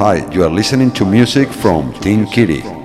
Hi, you are listening to music from Teen Kitty.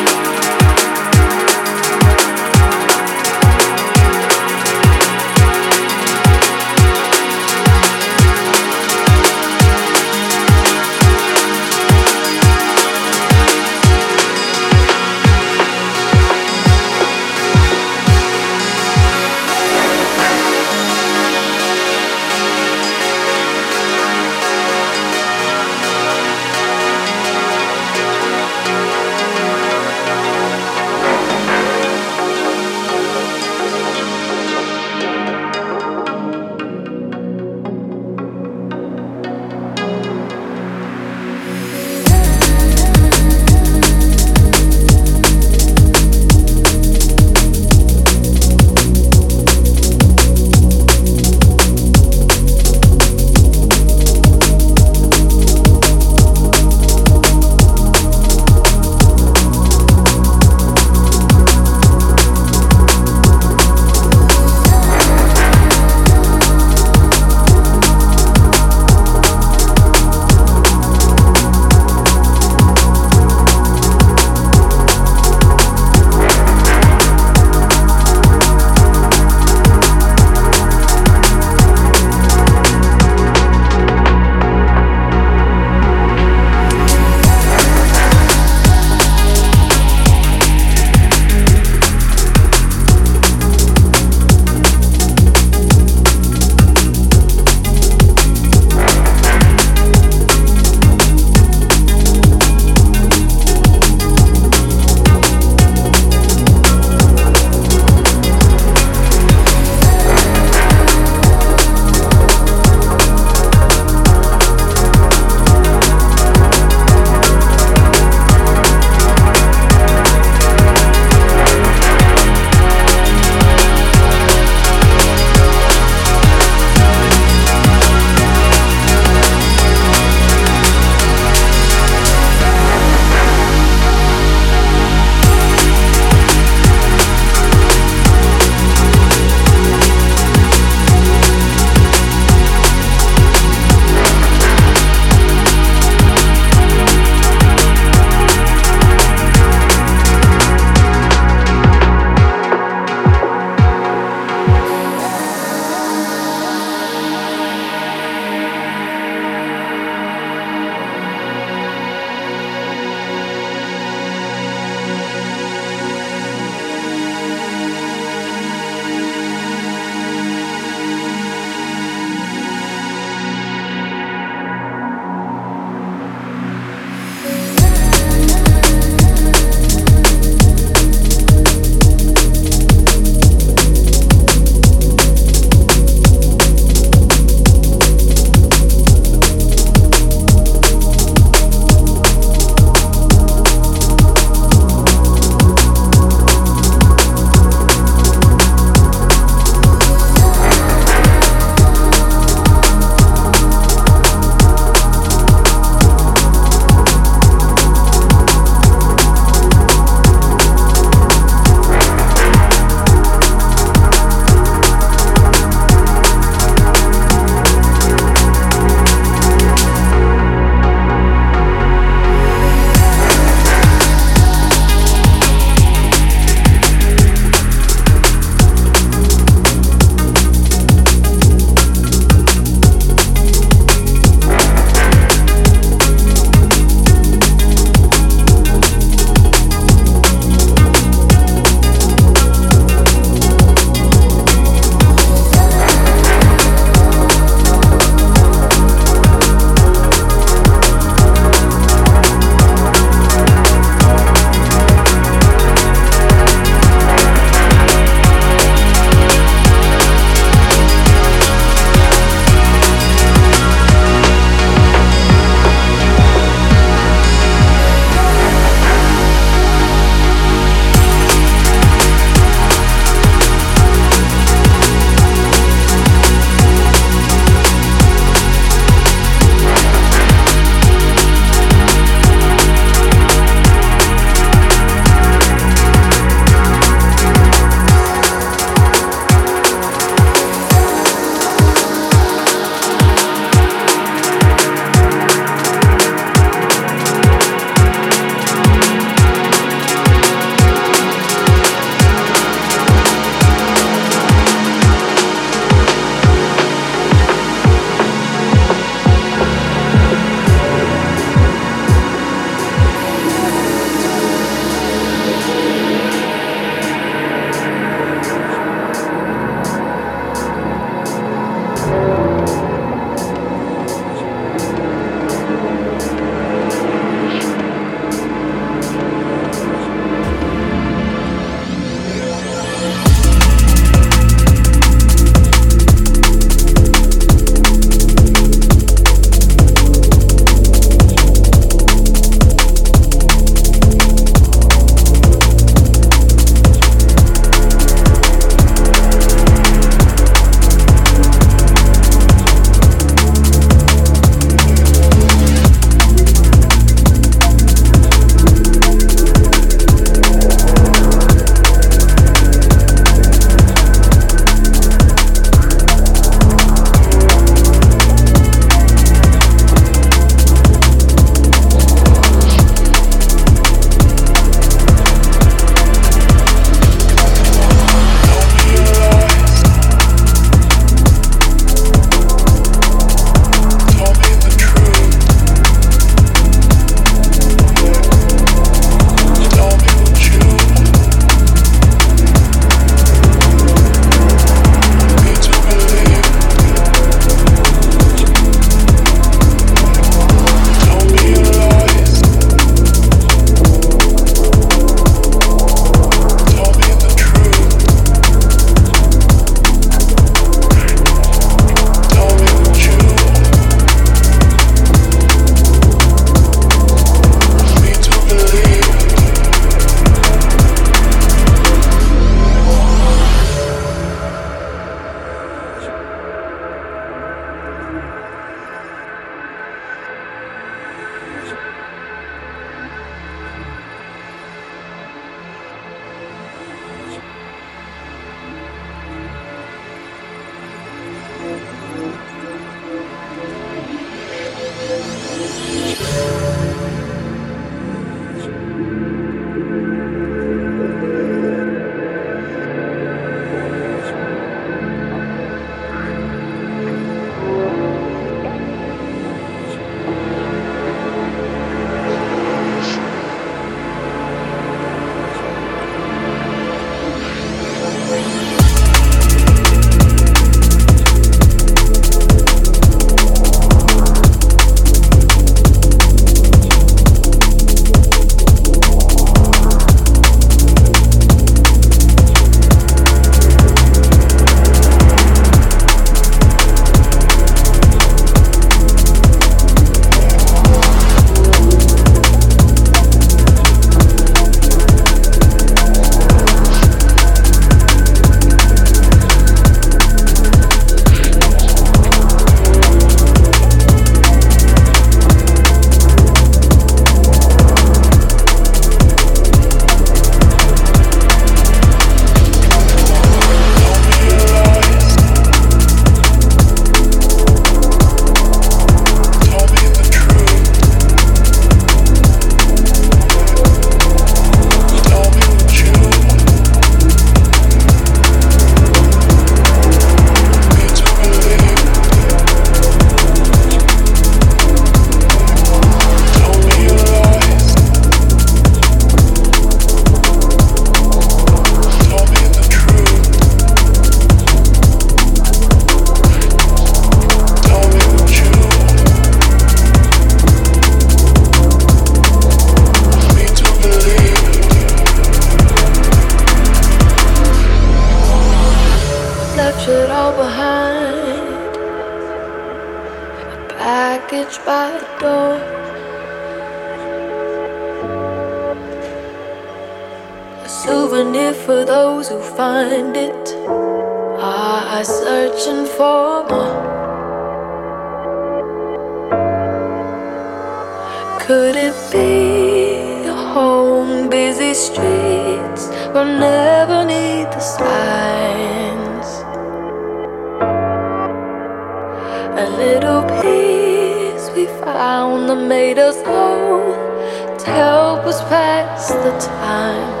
Us pass the time.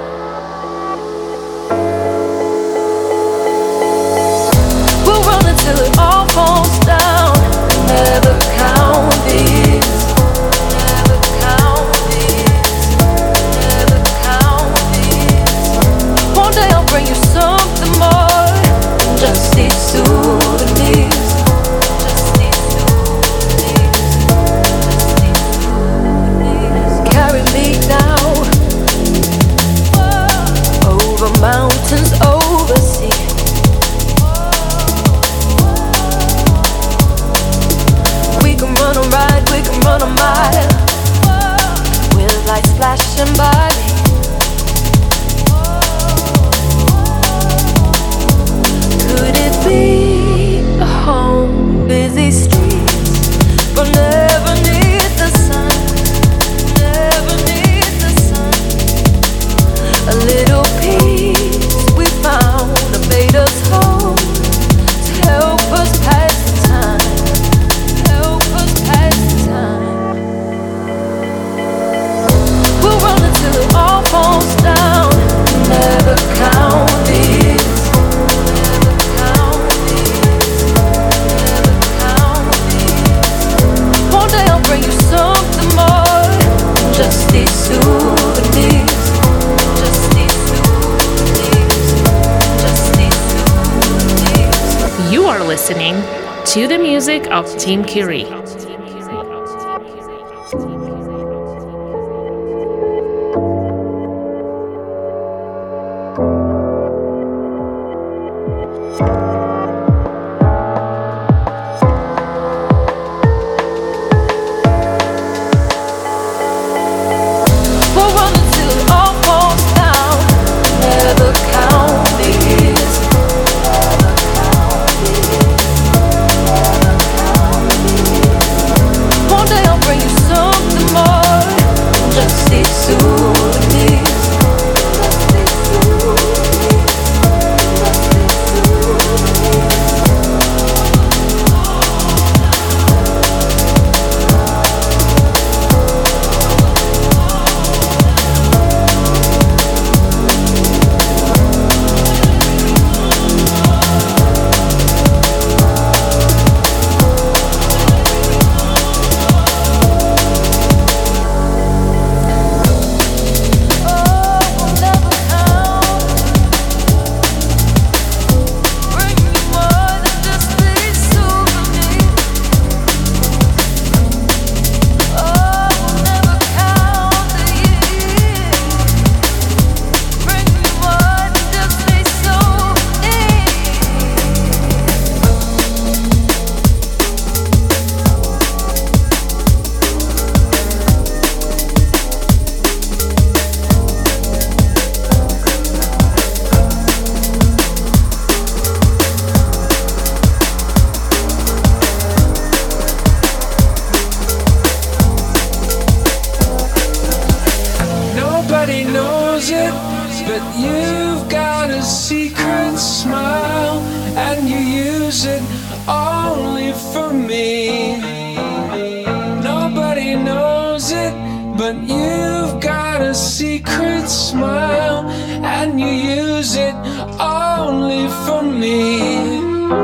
Music of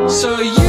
So use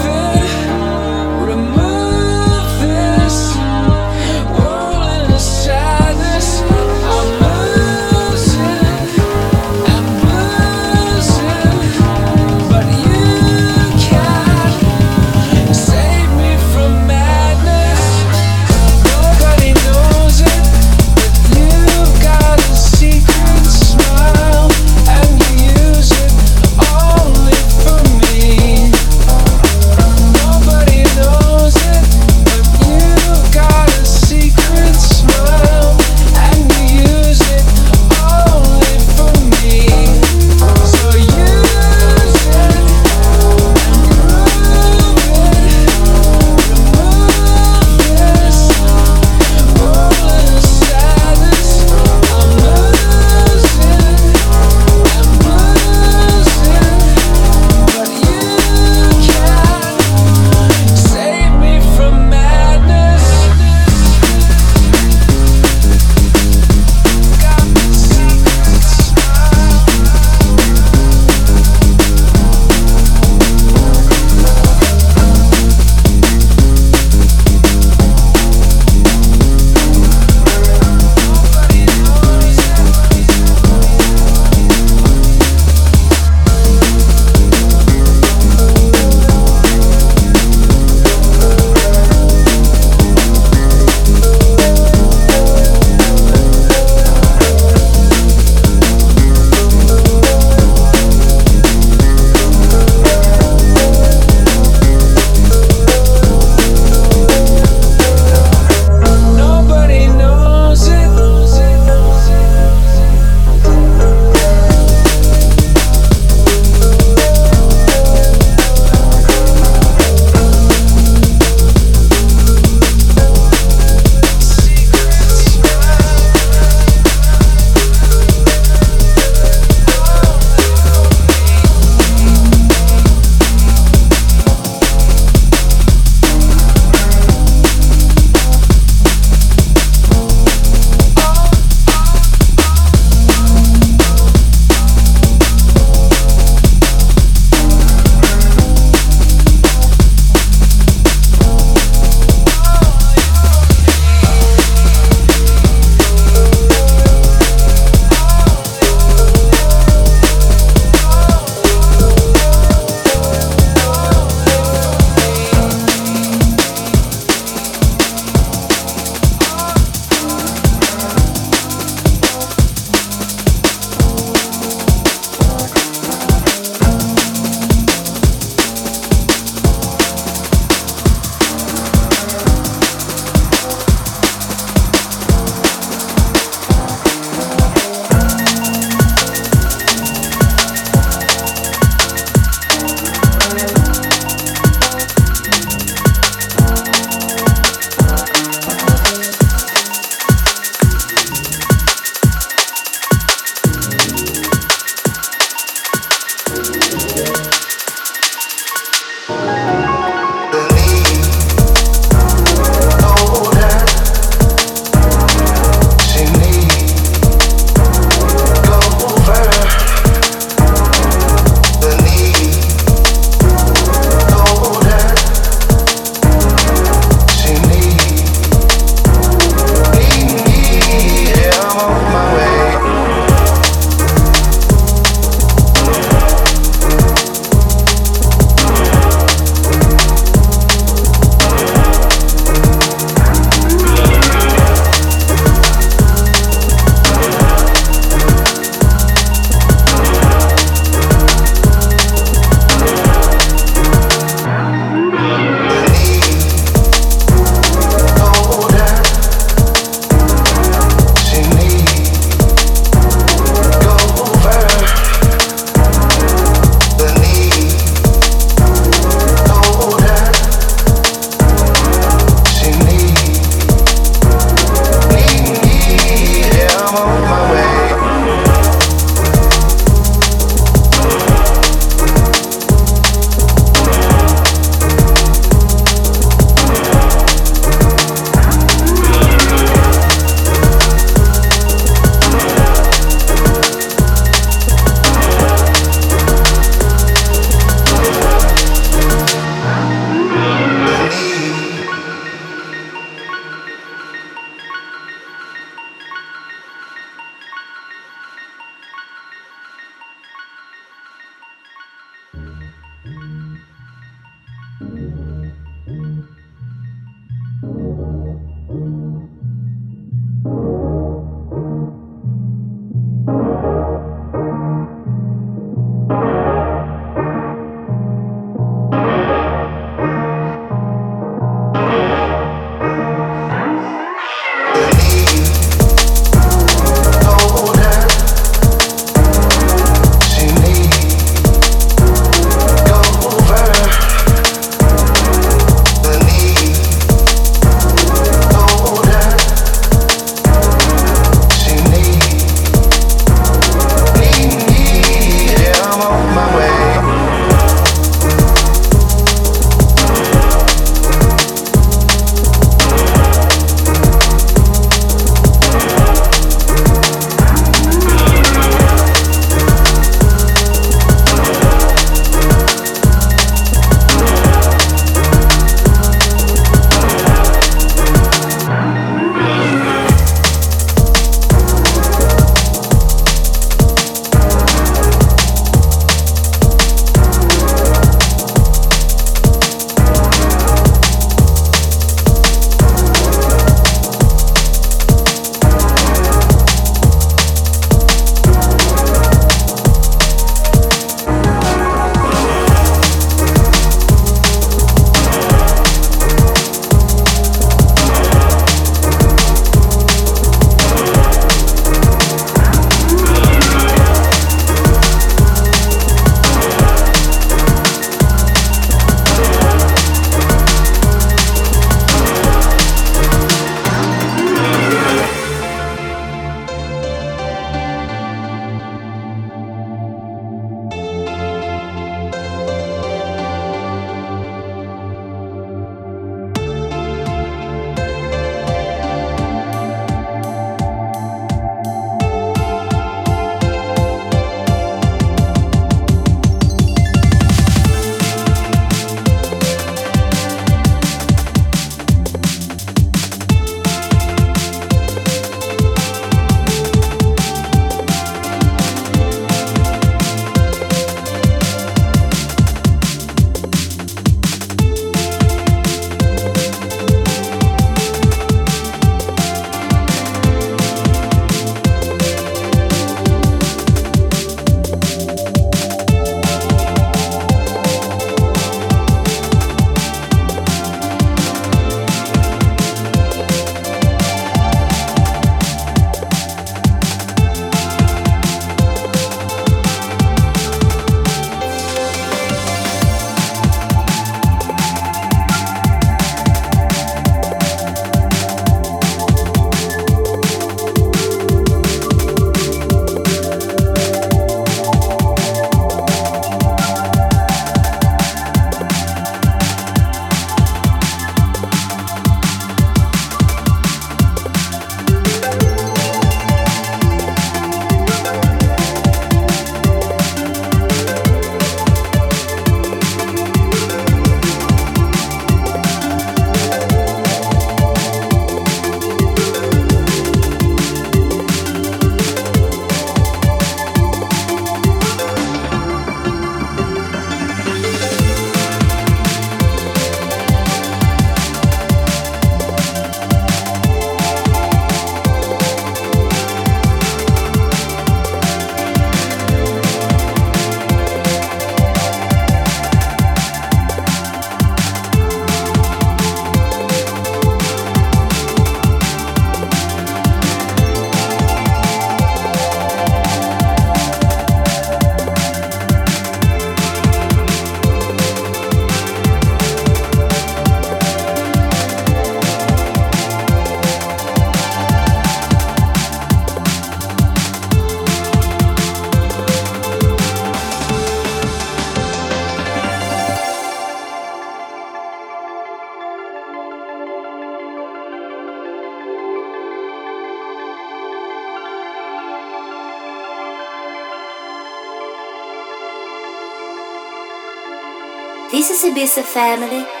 this a family?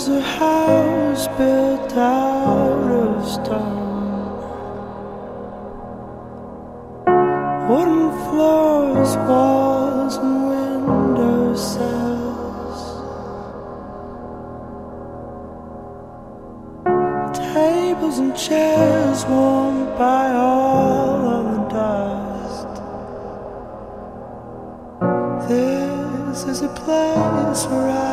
There's a house built out of stone, wooden floors, walls, and window cells. Tables and chairs worn by all of the dust. This is a place where I.